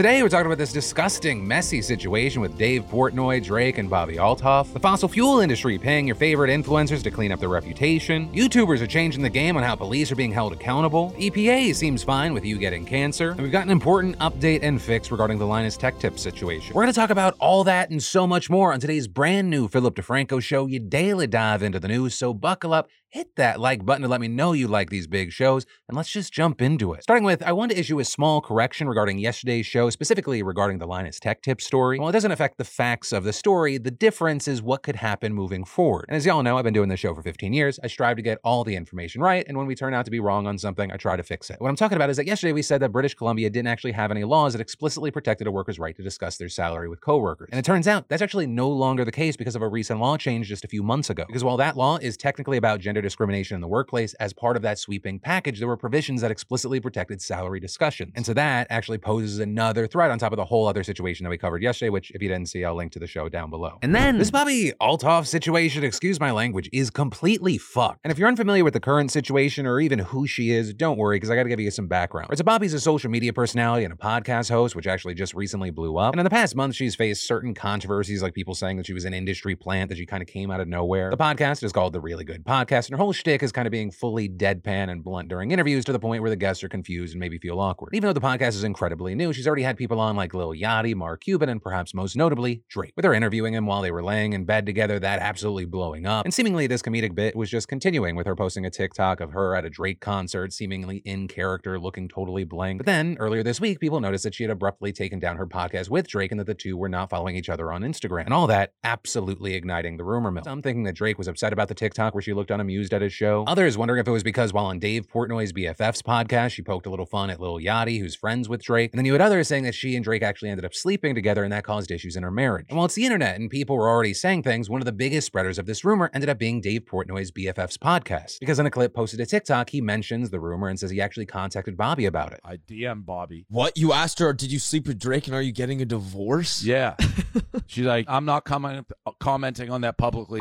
Today, we're talking about this disgusting, messy situation with Dave Portnoy, Drake, and Bobbi Althoff, the fossil fuel industry paying your favorite influencers to clean up their reputation, YouTubers are changing the game on how police are being held accountable, EPA seems fine with you getting cancer, and we've got an important update and fix regarding the Linus Tech Tips situation. We're going to talk about all that and so much more on today's brand new Philip DeFranco show. You daily dive into the news, so buckle up hit that like button to let me know you like these big shows, and let's just jump into it. Starting with, I want to issue a small correction regarding yesterday's show, specifically regarding the Linus Tech Tips story. While it doesn't affect the facts of the story, the difference is what could happen moving forward. And as y'all know, I've been doing this show for 15 years. I strive to get all the information right, and when we turn out to be wrong on something, I try to fix it. What I'm talking about is that yesterday we said that British Columbia didn't actually have any laws that explicitly protected a worker's right to discuss their salary with coworkers. And it turns out that's actually no longer the case because of a recent law change just a few months ago. Because while that law is technically about gender discrimination in the workplace, as part of that sweeping package, there were provisions that explicitly protected salary discussions. And so that actually poses another threat on top of the whole other situation that we covered yesterday, which if you didn't see, I'll link to the show down below. And then this Bobbi Althoff situation, excuse my language, is completely fucked. And if you're unfamiliar with the current situation or even who she is, don't worry, because I gotta give you some background. Right, so Bobbi's a social media personality and a podcast host, which actually just recently blew up. And in the past month, she's faced certain controversies, like people saying that she was an industry plant, that she kind of came out of nowhere. The podcast is called The Really Good Podcast, and her whole shtick is kind of being fully deadpan and blunt during interviews to the point where the guests are confused and maybe feel awkward. Even though the podcast is incredibly new, she's already had people on like Lil Yachty, Mark Cuban, and perhaps most notably, Drake. With her interviewing him while they were laying in bed together, that absolutely blowing up. And seemingly this comedic bit was just continuing with her posting a TikTok of her at a Drake concert, seemingly in character, looking totally blank. But then, earlier this week, people noticed that she had abruptly taken down her podcast with Drake and that the two were not following each other on Instagram. And all that absolutely igniting the rumor mill. Some thinking that Drake was upset about the TikTok where she looked unamused at his show. Others wondering if it was because because while on Dave Portnoy's BFF's podcast, she poked a little fun at Lil Yachty, who's friends with Drake. And then you had others saying that she and Drake actually ended up sleeping together and that caused issues in her marriage. And while it's the internet and people were already saying things, one of the biggest spreaders of this rumor ended up being Dave Portnoy's BFF's podcast. Because in a clip posted to TikTok, he mentions the rumor and says he actually contacted Bobbi about it. I DM Bobbi. What? You asked her, did you sleep with Drake and are you getting a divorce? Yeah. She's like, I'm not comment- uh, commenting on that publicly.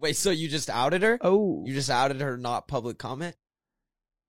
Wait, so you just outed her? Oh. You just outed her not public comment?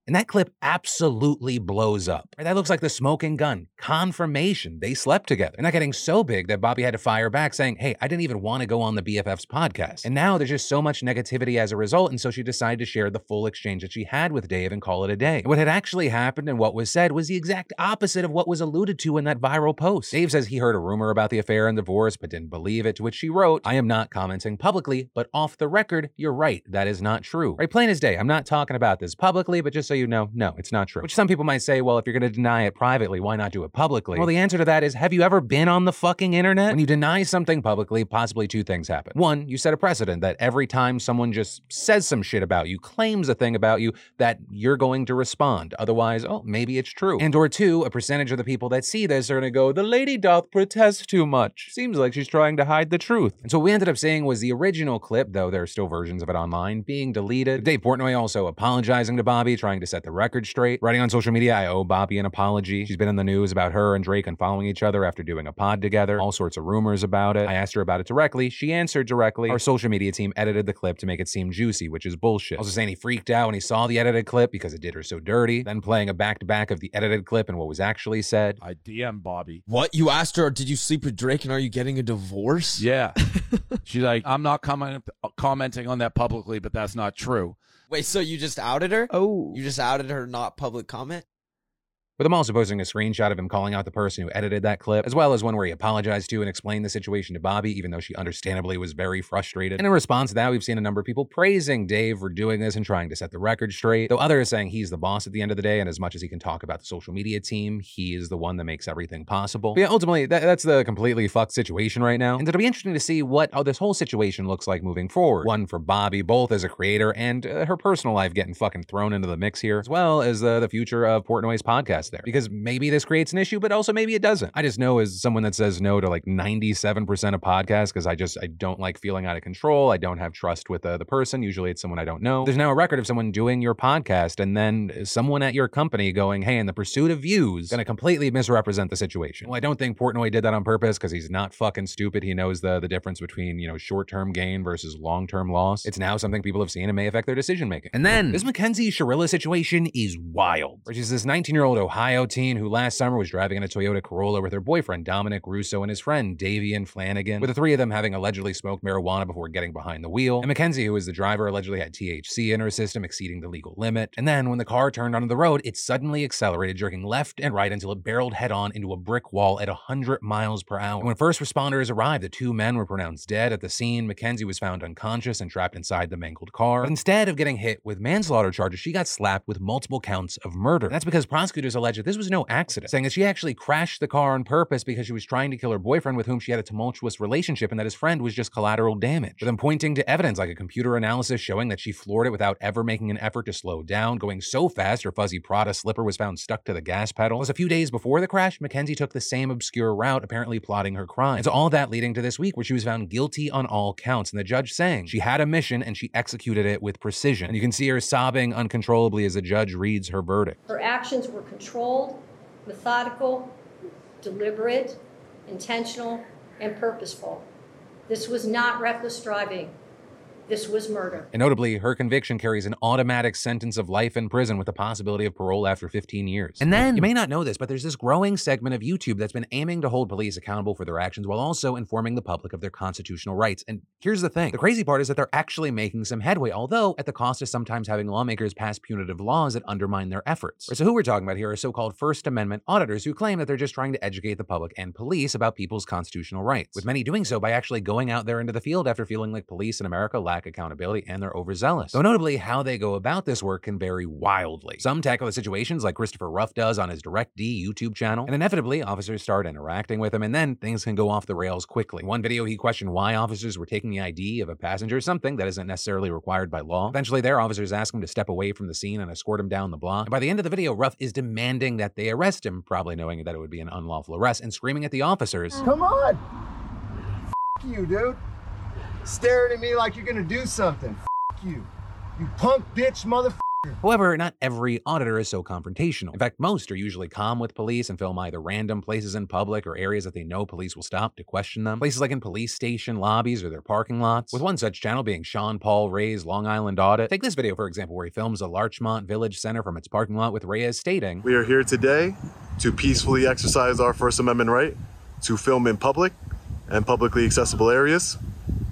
And that clip absolutely blows up. That looks like the smoking gun. Confirmation they slept together. And that getting so big that Bobbi had to fire back saying, Hey, I didn't even want to go on the BFF's podcast. And now there's just so much negativity as a result. And so she decided to share the full exchange that she had with Dave and call it a day. What had actually happened and what was said was the exact opposite of what was alluded to in that viral post. Dave says he heard a rumor about the affair and divorce, but didn't believe it, to which she wrote, I am not commenting publicly, but off the record, you're right. That is not true. Right, plain as day. I'm not talking about this publicly, but just so you know, no, it's not true. Which some people might say, well, if you're going to deny it privately, why not do it publicly? Well, the answer to that is have you ever been on the fucking internet? When you deny something publicly, possibly two things happen. One, you set a precedent that every time someone just says some shit about you, claims a thing about you, that you're going to respond. Otherwise, oh, maybe it's true. And or two, a percentage of the people that see this are going to go, the lady doth protest too much. Seems like she's trying to hide the truth. And so what we ended up seeing was the original clip, though there are still versions of it online, being deleted. Dave Portnoy also apologizing to Bobbi, trying to set the record record straight. Writing on social media, I owe Bobbi an apology. She's been in the news about her and Drake unfollowing each other after doing a pod together. All sorts of rumors about it. I asked her about it directly. She answered directly. Our social media team edited the clip to make it seem juicy, which is bullshit. Also saying he freaked out when he saw the edited clip because it did her so dirty. Then playing a back to back of the edited clip and what was actually said. I DM Bobbi. What? You asked her, did you sleep with Drake and are you getting a divorce? Yeah. She's like, I'm not comment- uh, commenting on that publicly, but that's not true. Wait, so you just outed her? Oh. You just outed her not public comment? With him also posting a screenshot of him calling out the person who edited that clip, as well as one where he apologized to and explained the situation to Bobbi, even though she understandably was very frustrated. And in response to that, we've seen a number of people praising Dave for doing this and trying to set the record straight, though others saying he's the boss at the end of the day, and as much as he can talk about the social media team, he is the one that makes everything possible. But yeah, ultimately, that, that's the completely fucked situation right now, and it'll be interesting to see what how this whole situation looks like moving forward. One for Bobbi, both as a creator and uh, her personal life getting fucking thrown into the mix here, as well as uh, the future of Portnoy's podcast there, because maybe this creates an issue, but also maybe it doesn't. I just know as someone that says no to like 97% of podcasts because I just I don't like feeling out of control. I don't have trust with uh, the person. Usually it's someone I don't know. There's now a record of someone doing your podcast and then someone at your company going, "Hey, in the pursuit of views, going to completely misrepresent the situation." Well, I don't think Portnoy did that on purpose because he's not fucking stupid. He knows the the difference between you know short term gain versus long term loss. It's now something people have seen and may affect their decision making. And then this Mackenzie Shirilla situation is wild. She's this 19 year old Ohio Ohio teen who last summer was driving in a Toyota Corolla with her boyfriend Dominic Russo and his friend Davion Flanagan, with the three of them having allegedly smoked marijuana before getting behind the wheel. And Mackenzie, who was the driver, allegedly had THC in her system, exceeding the legal limit. And then when the car turned onto the road, it suddenly accelerated, jerking left and right until it barreled head on into a brick wall at 100 miles per hour. And when first responders arrived, the two men were pronounced dead at the scene. Mackenzie was found unconscious and trapped inside the mangled car. But instead of getting hit with manslaughter charges, she got slapped with multiple counts of murder. And that's because prosecutors allege that this was no accident, saying that she actually crashed the car on purpose because she was trying to kill her boyfriend with whom she had a tumultuous relationship and that his friend was just collateral damage. With them pointing to evidence like a computer analysis showing that she floored it without ever making an effort to slow down, going so fast her fuzzy Prada slipper was found stuck to the gas pedal. Plus, a few days before the crash, Mackenzie took the same obscure route, apparently plotting her crime. And so all that leading to this week where she was found guilty on all counts, and the judge saying she had a mission and she executed it with precision. And you can see her sobbing uncontrollably as the judge reads her verdict. Her actions were controlled, methodical, deliberate, intentional, and purposeful. This was not reckless driving. This was murder. And notably, her conviction carries an automatic sentence of life in prison with the possibility of parole after 15 years. And then, you may not know this, but there's this growing segment of YouTube that's been aiming to hold police accountable for their actions while also informing the public of their constitutional rights. And here's the thing the crazy part is that they're actually making some headway, although at the cost of sometimes having lawmakers pass punitive laws that undermine their efforts. So, who we're talking about here are so called First Amendment auditors who claim that they're just trying to educate the public and police about people's constitutional rights, with many doing so by actually going out there into the field after feeling like police in America lack accountability and they're overzealous. Though notably, how they go about this work can vary wildly. Some tackle the situations like Christopher Ruff does on his Direct D YouTube channel, and inevitably, officers start interacting with him, and then things can go off the rails quickly. In one video, he questioned why officers were taking the ID of a passenger, something that isn't necessarily required by law. Eventually, their officers ask him to step away from the scene and escort him down the block. And by the end of the video, Ruff is demanding that they arrest him, probably knowing that it would be an unlawful arrest, and screaming at the officers. Come on! F you, dude. Staring at me like you're gonna do something. F you. You punk bitch mother. However, not every auditor is so confrontational. In fact, most are usually calm with police and film either random places in public or areas that they know police will stop to question them. Places like in police station lobbies or their parking lots. With one such channel being Sean Paul Reyes' Long Island Audit. Take this video, for example, where he films a Larchmont Village Center from its parking lot with Reyes stating, We are here today to peacefully exercise our First Amendment right to film in public and publicly accessible areas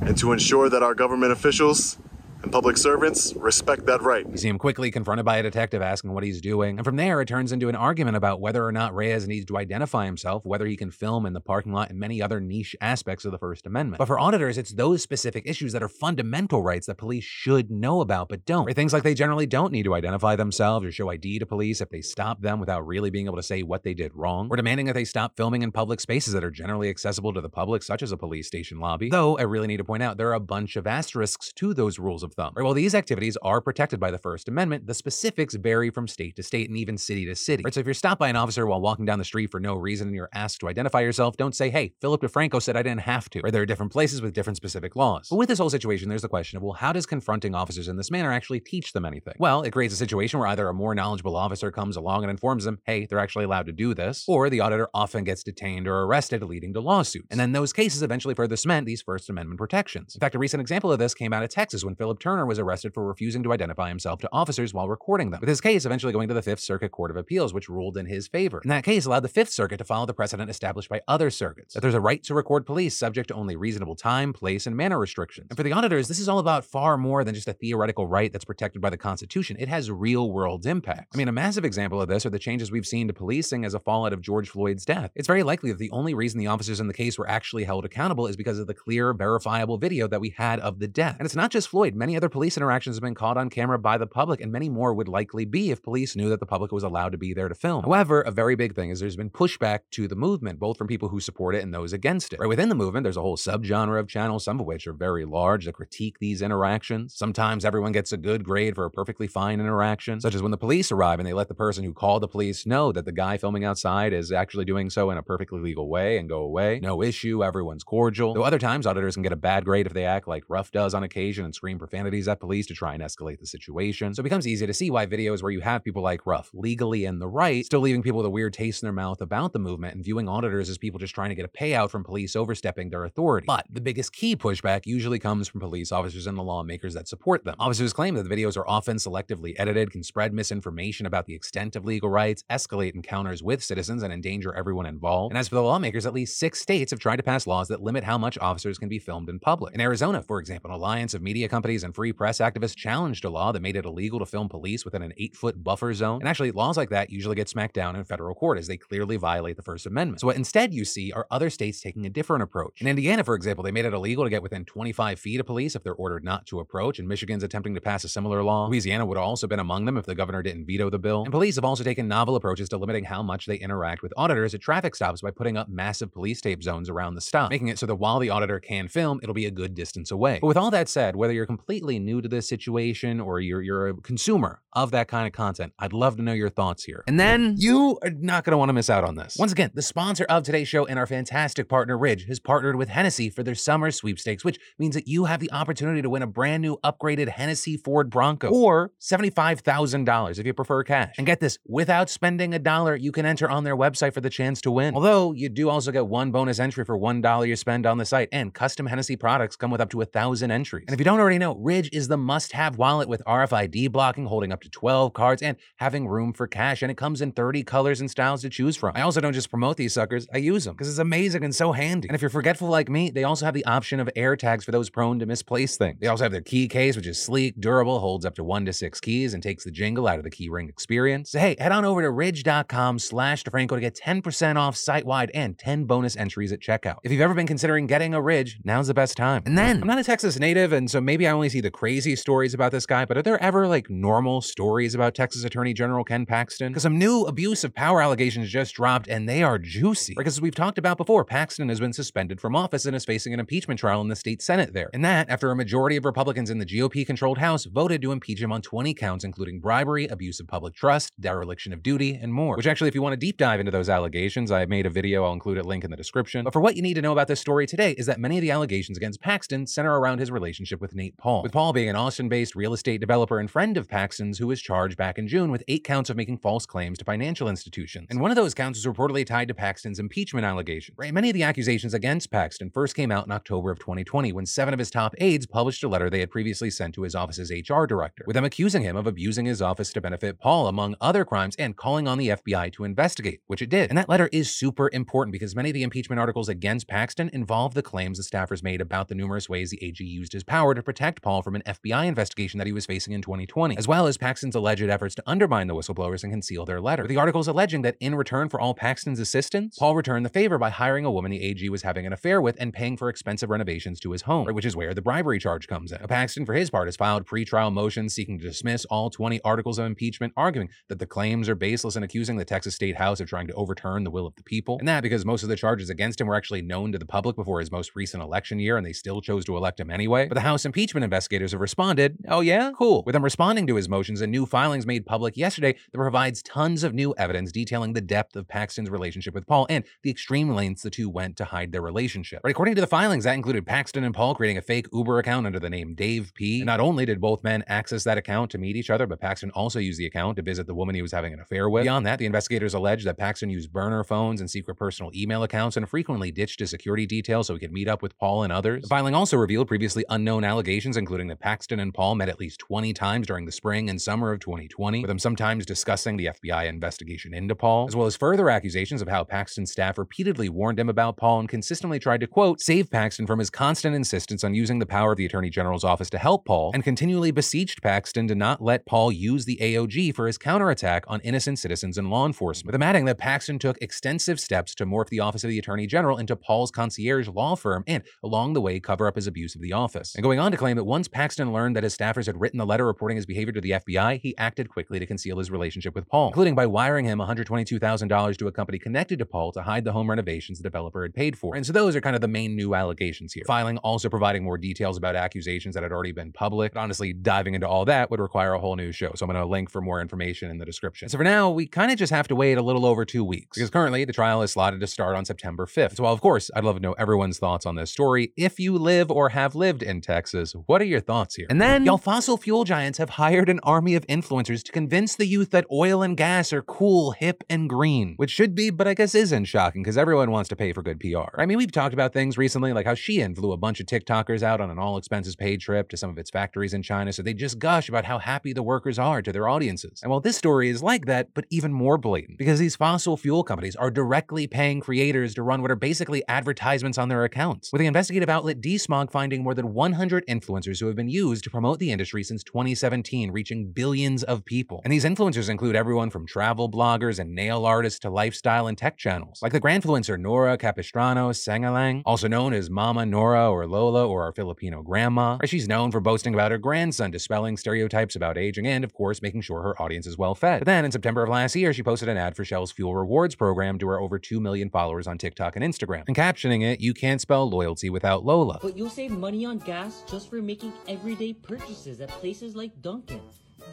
and to ensure that our government officials and public servants respect that right. You see him quickly confronted by a detective asking what he's doing. And from there, it turns into an argument about whether or not Reyes needs to identify himself, whether he can film in the parking lot, and many other niche aspects of the First Amendment. But for auditors, it's those specific issues that are fundamental rights that police should know about but don't. Right? Things like they generally don't need to identify themselves or show ID to police if they stop them without really being able to say what they did wrong, or demanding that they stop filming in public spaces that are generally accessible to the public, such as a police station lobby. Though, I really need to point out, there are a bunch of asterisks to those rules of thumb. Right? While these activities are protected by the First Amendment, the specifics vary from state to state and even city to city. Right? So if you're stopped by an officer while walking down the street for no reason and you're asked to identify yourself, don't say, hey, Philip DeFranco said I didn't have to. Right? There are different places with different specific laws. But with this whole situation, there's the question of, well, how does confronting officers in this manner actually teach them anything? Well, it creates a situation where either a more knowledgeable officer comes along and informs them, hey, they're actually allowed to do this, or the auditor often gets detained or arrested, leading to lawsuits. And then those cases eventually further cement these First Amendment protections. In fact, a recent example of this came out of Texas when Philip Turner was arrested for refusing to identify himself to officers while recording them, with his case eventually going to the Fifth Circuit Court of Appeals, which ruled in his favor. And that case allowed the Fifth Circuit to follow the precedent established by other circuits, that there's a right to record police subject to only reasonable time, place, and manner restrictions. And for the auditors, this is all about far more than just a theoretical right that's protected by the Constitution. It has real world impact. I mean, a massive example of this are the changes we've seen to policing as a fallout of George Floyd's death. It's very likely that the only reason the officers in the case were actually held accountable is because of the clear, verifiable video that we had of the death. And it's not just Floyd. Many other police interactions have been caught on camera by the public, and many more would likely be if police knew that the public was allowed to be there to film. However, a very big thing is there's been pushback to the movement, both from people who support it and those against it. Right within the movement, there's a whole subgenre of channels, some of which are very large, that critique these interactions. Sometimes everyone gets a good grade for a perfectly fine interaction, such as when the police arrive and they let the person who called the police know that the guy filming outside is actually doing so in a perfectly legal way and go away. No issue, everyone's cordial. Though other times, auditors can get a bad grade if they act like Ruff does on occasion and scream profanities profanities at police to try and escalate the situation. So it becomes easy to see why videos where you have people like Ruff legally in the right, still leaving people with a weird taste in their mouth about the movement and viewing auditors as people just trying to get a payout from police overstepping their authority. But the biggest key pushback usually comes from police officers and the lawmakers that support them. Officers claim that the videos are often selectively edited, can spread misinformation about the extent of legal rights, escalate encounters with citizens, and endanger everyone involved. And as for the lawmakers, at least six states have tried to pass laws that limit how much officers can be filmed in public. In Arizona, for example, an alliance of media companies and free press activists challenged a law that made it illegal to film police within an eight foot buffer zone. And actually, laws like that usually get smacked down in federal court as they clearly violate the First Amendment. So what instead you see are other states taking a different approach. In Indiana, for example, they made it illegal to get within 25 feet of police if they're ordered not to approach, and Michigan's attempting to pass a similar law. Louisiana would have also been among them if the governor didn't veto the bill. And police have also taken novel approaches to limiting how much they interact with auditors at traffic stops by putting up massive police tape zones around the stop, making it so that while the auditor can film, it'll be a good distance away. But with all that said, whether you're completely new to this situation or you're you're a consumer of that kind of content, I'd love to know your thoughts here. And then you are not going to want to miss out on this. Once again, the sponsor of today's show and our fantastic partner Ridge has partnered with Hennessey for their summer sweepstakes, which means that you have the opportunity to win a brand new upgraded Hennessey Ford Bronco or $75,000 if you prefer cash. And get this, without spending a dollar, you can enter on their website for the chance to win. Although you do also get one bonus entry for $1 you spend on the site, and custom Hennessey products come with up to a thousand entries. And if you don't already know, Ridge is the must-have wallet with RFID blocking, holding up to 12 cards, and having room for cash. And it comes in 30 colors and styles to choose from. I also don't just promote these suckers, I use them because it's amazing and so handy. And if you're forgetful like me, they also have the option of air tags for those prone to misplace things. They also have their key case, which is sleek, durable, holds up to one to six keys, and takes the jingle out of the keyring experience. So hey, head on over to ridge.com slash DeFranco to get 10% off site-wide and 10 bonus entries at checkout. If you've ever been considering getting a Ridge, now's the best time. And then, I'm not a Texas native, and so maybe I only see the crazy stories about this guy, but are there ever like normal stories about Texas Attorney General Ken Paxton? Because some new abuse of power allegations just dropped, and they are juicy. Because as we've talked about before, Paxton has been suspended from office and is facing an impeachment trial in the state Senate there. And that after a majority of Republicans in the GOP controlled House voted to impeach him on 20 counts, including bribery, abuse of public trust, dereliction of duty, and more. Which actually, if you want to deep dive into those allegations, I made a video, I'll include a link in the description. But for what you need to know about this story today is that many of the allegations against Paxton center around his relationship with Nate Paul. With Paul being an Austin based real estate developer and friend of Paxton's who was charged back in June with eight counts of making false claims to financial institutions. And one of those counts was reportedly tied to Paxton's impeachment allegations. Right? Many of the accusations against Paxton first came out in October of 2020 when seven of his top aides published a letter they had previously sent to his office's HR director, with them accusing him of abusing his office to benefit Paul, among other crimes, and calling on the FBI to investigate, which it did. And that letter is super important because many of the impeachment articles against Paxton involve the claims the staffers made about the numerous ways the AG used his power to protect Paul from an FBI investigation that he was facing in 2020, as well as Paxton's alleged efforts to undermine the whistleblowers and conceal their letter. The articles alleging that in return for all Paxton's assistance, Paul returned the favor by hiring a woman the AG was having an affair with and paying for expensive renovations to his home, which is where the bribery charge comes in. Paxton, for his part, has filed pretrial motions seeking to dismiss all 20 articles of impeachment, arguing that the claims are baseless and accusing the Texas State House of trying to overturn the will of the people. And that because most of the charges against him were actually known to the public before his most recent election year, and they still chose to elect him anyway. But the House impeachment investigators have responded, oh yeah, cool, with them responding to his motions and new filings made public yesterday that provides tons of new evidence detailing the depth of Paxton's relationship with Paul and the extreme lengths the two went to hide their relationship. Right, according to the filings, that included Paxton and Paul creating a fake Uber account under the name Dave P. And not only did both men access that account to meet each other, but Paxton also used the account to visit the woman he was having an affair with. Beyond that, the investigators alleged that Paxton used burner phones and secret personal email accounts and frequently ditched his security details so he could meet up with Paul and others. The filing also revealed previously unknown allegations, including that Paxton and Paul met at least 20 times during the spring and summer of 2020, with them sometimes discussing the FBI investigation into Paul, as well as further accusations of how Paxton's staff repeatedly warned him about Paul and consistently tried to, quote, save Paxton from his constant insistence on using the power of the Attorney General's office to help Paul, and continually besieged Paxton to not let Paul use the AOG for his counterattack on innocent citizens and law enforcement, with him adding that Paxton took extensive steps to morph the office of the Attorney General into Paul's concierge law firm and, along the way, cover up his abuse of the office. And going on to claim that once Paxton learned that his staffers had written the letter reporting his behavior to the FBI, he acted quickly to conceal his relationship with Paul, including by wiring him $122,000 to a company connected to Paul to hide the home renovations the developer had paid for. And so those are kind of the main new allegations here. Filing also providing more details about accusations that had already been public. But honestly, diving into all that would require a whole new show. So I'm going to link for more information in the description. So for now, we kind of just have to wait a little over two weeks because currently the trial is slotted to start on September 5th. So while of course I'd love to know everyone's thoughts on this story, if you live or have lived in Texas, what are your thoughts here? And then, y'all fossil fuel giants have hired an army of influencers to convince the youth that oil and gas are cool, hip, and green, which should be, but I guess isn't shocking because everyone wants to pay for good PR. I mean, we've talked about things recently like how Shein flew a bunch of TikTokers out on an all expenses paid trip to some of its factories in China so they just gush about how happy the workers are to their audiences. And while this story is like that, but even more blatant, because these fossil fuel companies are directly paying creators to run what are basically advertisements on their accounts, with the investigative outlet DeSmog finding more than 100 influencers who have been used to promote the industry since 2017, reaching billions of people. And these influencers include everyone from travel bloggers and nail artists to lifestyle and tech channels, like the grandfluencer Nora Capistrano Sengalang, also known as Mama Nora or Lola or our Filipino grandma. She's known for boasting about her grandson, dispelling stereotypes about aging, and of course, making sure her audience is well fed. But then in September of last year, she posted an ad for Shell's Fuel Rewards program to her over 2 million followers on TikTok and Instagram. And captioning it, you can't spell loyalty without Lola. But you'll save money on gas just for making everyday purchases at places like Dunkin'.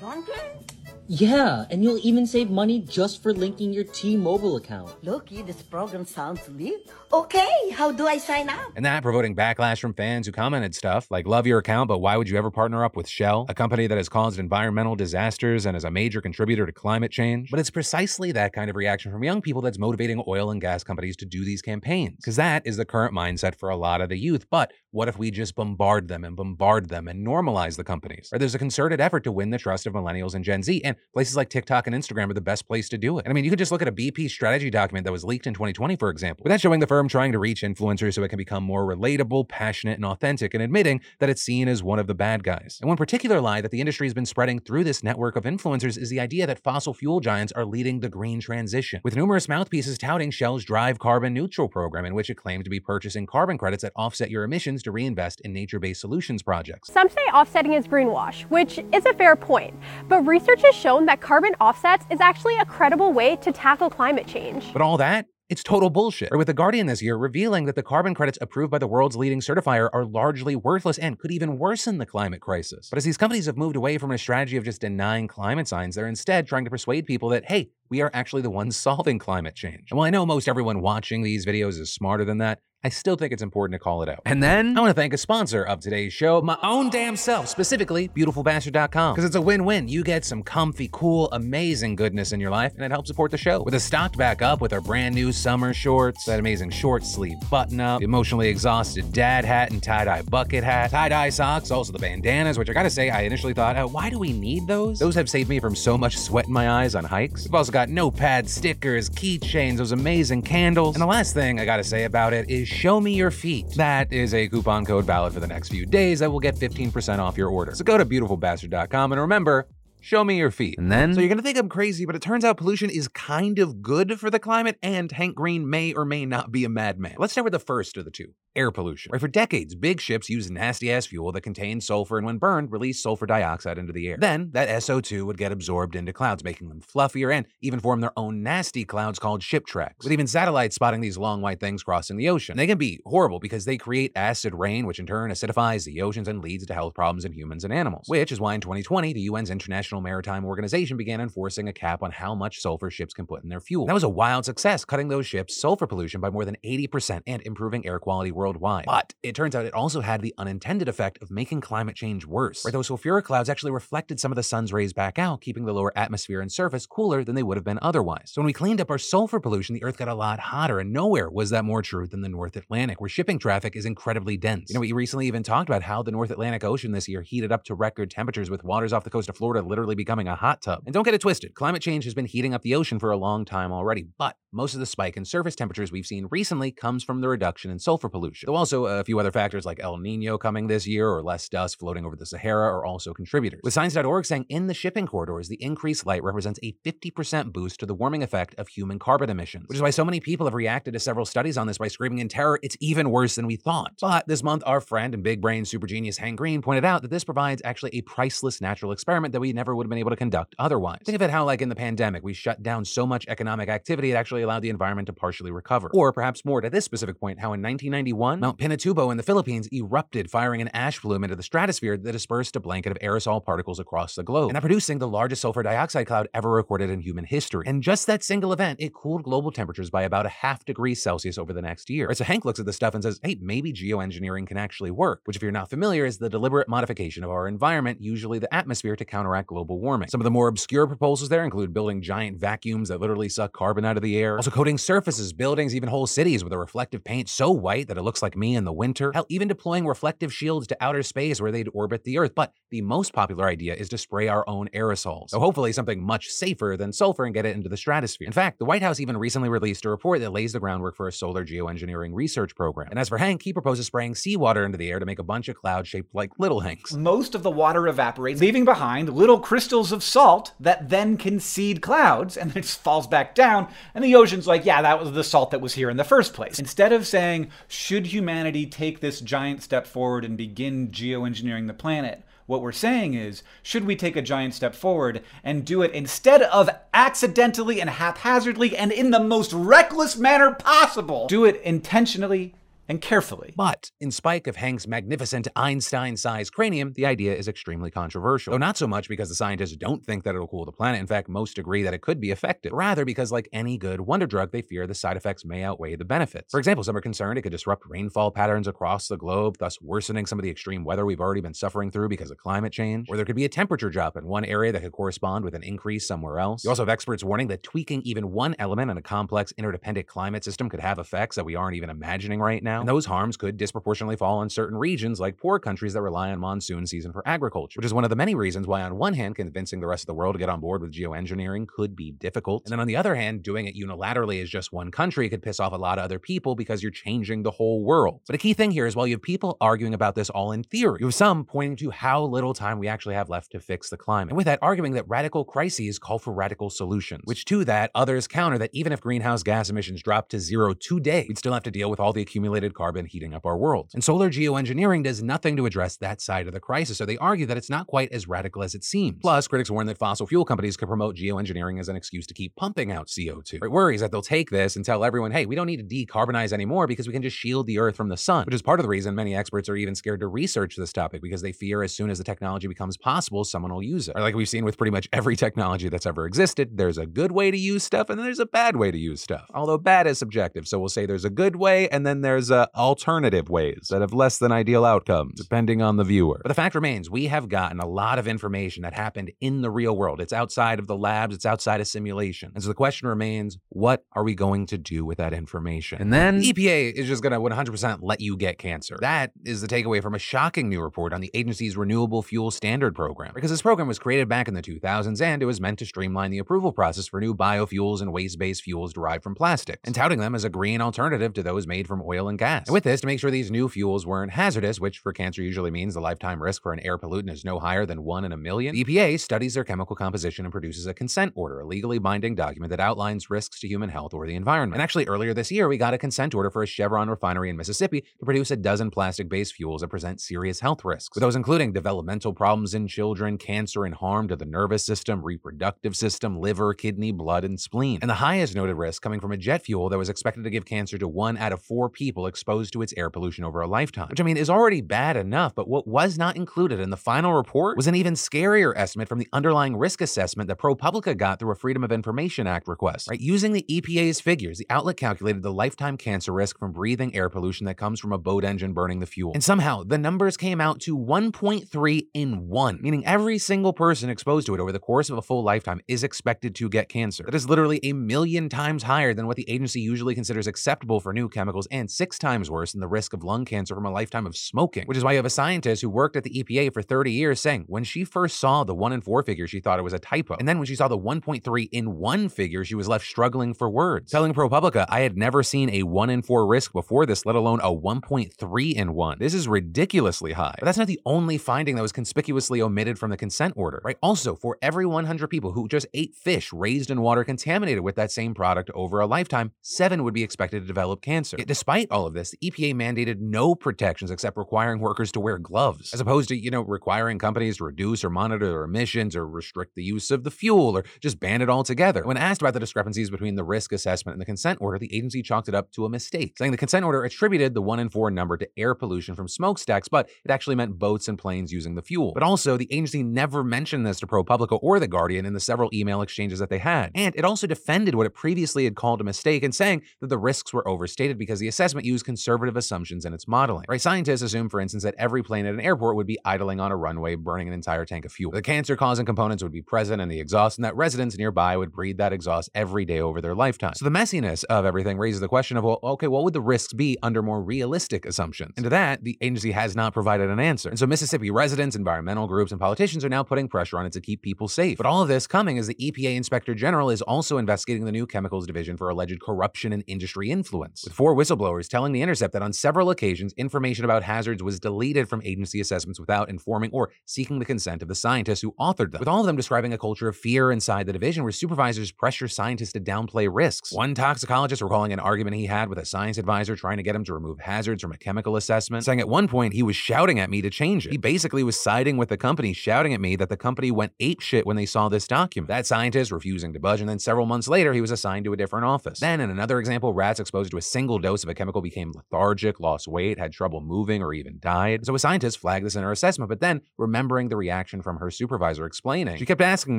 Dunkin'? Yeah, and you'll even save money just for linking your T-Mobile account. Loki, this program sounds lit. Okay, how do I sign up? And that provoking backlash from fans who commented stuff like, love your account, but why would you ever partner up with Shell, a company that has caused environmental disasters and is a major contributor to climate change? But it's precisely that kind of reaction from young people that's motivating oil and gas companies to do these campaigns. Because that is the current mindset for a lot of the youth. But what if we just bombard them and bombard them and normalize the companies? Or there's a concerted effort to win the trust of millennials and Gen Z, and places like TikTok and Instagram are the best place to do it. And I mean, you could just look at a BP strategy document that was leaked in 2020, for example, without showing the firm trying to reach influencers so it can become more relatable, passionate, and authentic, and admitting that it's seen as one of the bad guys. And one particular lie that the industry has been spreading through this network of influencers is the idea that fossil fuel giants are leading the green transition, with numerous mouthpieces touting Shell's Drive Carbon Neutral program, in which it claimed to be purchasing carbon credits that offset your emissions to reinvest in nature-based solutions projects. Some say offsetting is greenwash, which is a fair point, but research has shown that carbon offsets is actually a credible way to tackle climate change. But all that it's total bullshit. Or with The Guardian this year revealing that the carbon credits approved by the world's leading certifier are largely worthless and could even worsen the climate crisis. But as these companies have moved away from a strategy of just denying climate science, they're instead trying to persuade people that, hey, we are actually the ones solving climate change. And while I know most everyone watching these videos is smarter than that, I still think it's important to call it out. And then I want to thank a sponsor of today's show, my own damn self, specifically beautifulbastard.com. Because it's a win-win. You get some comfy, cool, amazing goodness in your life, and it helps support the show. With a stocked back up with our brand new summer shorts, that amazing short sleeve button up, emotionally exhausted dad hat and tie-dye bucket hat, tie-dye socks, also the bandanas, which I gotta say, I initially thought, oh, why do we need those? Those have saved me from so much sweat in my eyes on hikes. We've also got notepads, stickers, keychains, those amazing candles. And the last thing I gotta say about it is Show Me Your Feet. That is a coupon code valid for the next few days that will get 15% off your order. So go to beautifulbastard.com and remember, Show me your feet. And then, so you're gonna think I'm crazy, but it turns out pollution is kind of good for the climate, and Hank Green may or may not be a madman. Let's start with the first of the two air pollution. Right, for decades, big ships used nasty ass fuel that contained sulfur and when burned, released sulfur dioxide into the air. Then, that SO2 would get absorbed into clouds, making them fluffier and even form their own nasty clouds called ship tracks, with even satellites spotting these long white things crossing the ocean. They can be horrible because they create acid rain, which in turn acidifies the oceans and leads to health problems in humans and animals, which is why in 2020, the UN's International Maritime Organization began enforcing a cap on how much sulfur ships can put in their fuel. That was a wild success, cutting those ships' sulfur pollution by more than 80% and improving air quality worldwide. But it turns out it also had the unintended effect of making climate change worse, where those sulfuric clouds actually reflected some of the sun's rays back out, keeping the lower atmosphere and surface cooler than they would have been otherwise. So when we cleaned up our sulfur pollution, the Earth got a lot hotter, and nowhere was that more true than the North Atlantic, where shipping traffic is incredibly dense. You know, we recently even talked about how the North Atlantic Ocean this year heated up to record temperatures, with waters off the coast of Florida literally becoming a hot tub. And don't get it twisted, climate change has been heating up the ocean for a long time already, but most of the spike in surface temperatures we've seen recently comes from the reduction in sulfur pollution. Though also a few other factors like El Nino coming this year or less dust floating over the Sahara are also contributors. With Science.org saying in the shipping corridors, the increased light represents a 50% boost to the warming effect of human carbon emissions, which is why so many people have reacted to several studies on this by screaming in terror, it's even worse than we thought. But this month, our friend and big brain super genius Hank Green pointed out that this provides actually a priceless natural experiment that we never would have been able to conduct otherwise. Think of it how, like in the pandemic, we shut down so much economic activity it actually allowed the environment to partially recover. Or perhaps more to this specific point, how in 1991, Mount Pinatubo in the Philippines erupted, firing an ash plume into the stratosphere that dispersed a blanket of aerosol particles across the globe, and producing the largest sulfur dioxide cloud ever recorded in human history. And just that single event, it cooled global temperatures by about a half degree Celsius over the next year. Right, so Hank looks at this stuff and says, hey, maybe geoengineering can actually work, which if you're not familiar is the deliberate modification of our environment, usually the atmosphere, to counteract global warming. Some of the more obscure proposals there include building giant vacuums that literally suck carbon out of the air, also coating surfaces, buildings, even whole cities with a reflective paint so white that it looks like me in the winter, hell, even deploying reflective shields to outer space where they'd orbit the Earth. But the most popular idea is to spray our own aerosols. So hopefully something much safer than sulfur and get it into the stratosphere. In fact, the White House even recently released a report that lays the groundwork for a solar geoengineering research program. And as for Hank, he proposes spraying seawater into the air to make a bunch of clouds shaped like little Hanks. Most of the water evaporates, leaving behind little crystals of salt that then can seed clouds and then it falls back down. And the ocean's like, yeah, that was the salt that was here in the first place. Instead of saying, should humanity take this giant step forward and begin geoengineering the planet? What we're saying is, should we take a giant step forward and do it instead of accidentally and haphazardly and in the most reckless manner possible? Do it intentionally and carefully. But in spite of Hank's magnificent Einstein sized cranium, the idea is extremely controversial. Though not so much because the scientists don't think that it'll cool the planet. In fact, most agree that it could be effective. Rather, because like any good wonder drug, they fear the side effects may outweigh the benefits. For example, some are concerned it could disrupt rainfall patterns across the globe, thus worsening some of the extreme weather we've already been suffering through because of climate change. Or there could be a temperature drop in one area that could correspond with an increase somewhere else. You also have experts warning that tweaking even one element in a complex interdependent climate system could have effects that we aren't even imagining right now. And those harms could disproportionately fall on certain regions, like poor countries that rely on monsoon season for agriculture, which is one of the many reasons why, on one hand, convincing the rest of the world to get on board with geoengineering could be difficult. And then on the other hand, doing it unilaterally as just one country could piss off a lot of other people because you're changing the whole world. But a key thing here is while you have people arguing about this all in theory, you have some pointing to how little time we actually have left to fix the climate. And with that, arguing that radical crises call for radical solutions, which to that, others counter that even if greenhouse gas emissions drop to zero today, we'd still have to deal with all the accumulated carbon heating up our world. And solar geoengineering does nothing to address that side of the crisis, so they argue that it's not quite as radical as it seems. Plus, critics warn that fossil fuel companies could promote geoengineering as an excuse to keep pumping out CO2. It Worries that they'll take this and tell everyone, hey, we don't need to decarbonize anymore because we can just shield the earth from the sun, which is part of the reason many experts are even scared to research this topic because they fear as soon as the technology becomes possible, someone will use it. Or like we've seen with pretty much every technology that's ever existed, there's a good way to use stuff and then there's a bad way to use stuff. Although bad is subjective, so we'll say there's a good way and then there's uh, alternative ways that have less than ideal outcomes, depending on the viewer. But the fact remains, we have gotten a lot of information that happened in the real world. It's outside of the labs, it's outside of simulation. And so the question remains, what are we going to do with that information? And then the EPA is just going to 100% let you get cancer. That is the takeaway from a shocking new report on the agency's Renewable Fuel Standard Program. Because this program was created back in the 2000s and it was meant to streamline the approval process for new biofuels and waste-based fuels derived from plastics, and touting them as a green alternative to those made from oil and gas. And with this, to make sure these new fuels weren't hazardous, which for cancer usually means the lifetime risk for an air pollutant is no higher than one in a million, the EPA studies their chemical composition and produces a consent order, a legally binding document that outlines risks to human health or the environment. And actually, earlier this year, we got a consent order for a Chevron refinery in Mississippi to produce a dozen plastic based fuels that present serious health risks, with those including developmental problems in children, cancer and harm to the nervous system, reproductive system, liver, kidney, blood, and spleen. And the highest noted risk coming from a jet fuel that was expected to give cancer to one out of four people exposed to its air pollution over a lifetime, which I mean is already bad enough, but what was not included in the final report was an even scarier estimate from the underlying risk assessment that ProPublica got through a Freedom of Information Act request. Right? Using the EPA's figures, the outlet calculated the lifetime cancer risk from breathing air pollution that comes from a boat engine burning the fuel. And somehow the numbers came out to 1.3 in 1, meaning every single person exposed to it over the course of a full lifetime is expected to get cancer. That is literally a million times higher than what the agency usually considers acceptable for new chemicals and six times worse than the risk of lung cancer from a lifetime of smoking, which is why you have a scientist who worked at the EPA for 30 years saying when she first saw the 1 in 4 figure, she thought it was a typo. And then when she saw the 1.3 in 1 figure, she was left struggling for words. Telling ProPublica, I had never seen a 1 in 4 risk before this, let alone a 1.3 in 1. This is ridiculously high. But that's not the only finding that was conspicuously omitted from the consent order, right? Also, for every 100 people who just ate fish raised in water contaminated with that same product over a lifetime, seven would be expected to develop cancer. Yet despite all of this, the EPA mandated no protections except requiring workers to wear gloves, as opposed to, you know, requiring companies to reduce or monitor their emissions or restrict the use of the fuel or just ban it altogether. When asked about the discrepancies between the risk assessment and the consent order, the agency chalked it up to a mistake, saying the consent order attributed the 1 in 4 number to air pollution from smokestacks, but it actually meant boats and planes using the fuel. But also, the agency never mentioned this to ProPublica or The Guardian in the several email exchanges that they had. And it also defended what it previously had called a mistake and saying that the risks were overstated because the assessment used conservative assumptions in its modeling. Right? Scientists assume, for instance, that every plane at an airport would be idling on a runway burning an entire tank of fuel. The cancer causing components would be present in the exhaust, and that residents nearby would breathe that exhaust every day over their lifetime. So the messiness of everything raises the question of, well, okay, what would the risks be under more realistic assumptions? And to that, the agency has not provided an answer. And so Mississippi residents, environmental groups, and politicians are now putting pressure on it to keep people safe. But all of this coming as the EPA Inspector General is also investigating the new Chemicals Division for alleged corruption and industry influence, with four whistleblowers telling The Intercept that on several occasions, information about hazards was deleted from agency assessments without informing or seeking the consent of the scientists who authored them, with all of them describing a culture of fear inside the division where supervisors pressure scientists to downplay risks. One toxicologist recalling an argument he had with a science advisor trying to get him to remove hazards from a chemical assessment, saying at one point he was shouting at me to change it. He basically was siding with the company, shouting at me that the company went ape shit when they saw this document. That scientist refusing to budge, and then several months later, he was assigned to a different office. Then, in another example, rats exposed to a single dose of a chemical became lethargic, lost weight, had trouble moving, or even died. So a scientist flagged this in her assessment, but then, remembering the reaction from her supervisor explaining, she kept asking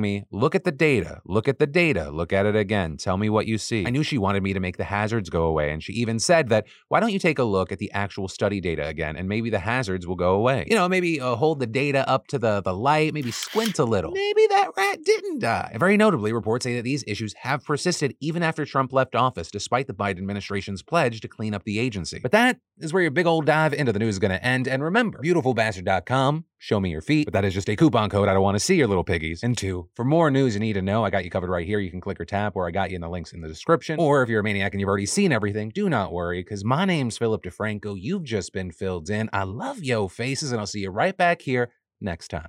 me, Look at the data, look at the data, look at it again, tell me what you see. I knew she wanted me to make the hazards go away, and she even said that, Why don't you take a look at the actual study data again, and maybe the hazards will go away? You know, maybe uh, hold the data up to the, the light, maybe squint a little. Maybe that rat didn't die. And very notably, reports say that these issues have persisted even after Trump left office, despite the Biden administration's pledge to clean up the agency. But that is where your big old dive into the news is going to end. And remember, beautifulbastard.com, show me your feet. But that is just a coupon code. I don't want to see your little piggies. And two, for more news you need to know, I got you covered right here. You can click or tap, where I got you in the links in the description. Or if you're a maniac and you've already seen everything, do not worry, because my name's Philip DeFranco. You've just been filled in. I love yo faces, and I'll see you right back here next time.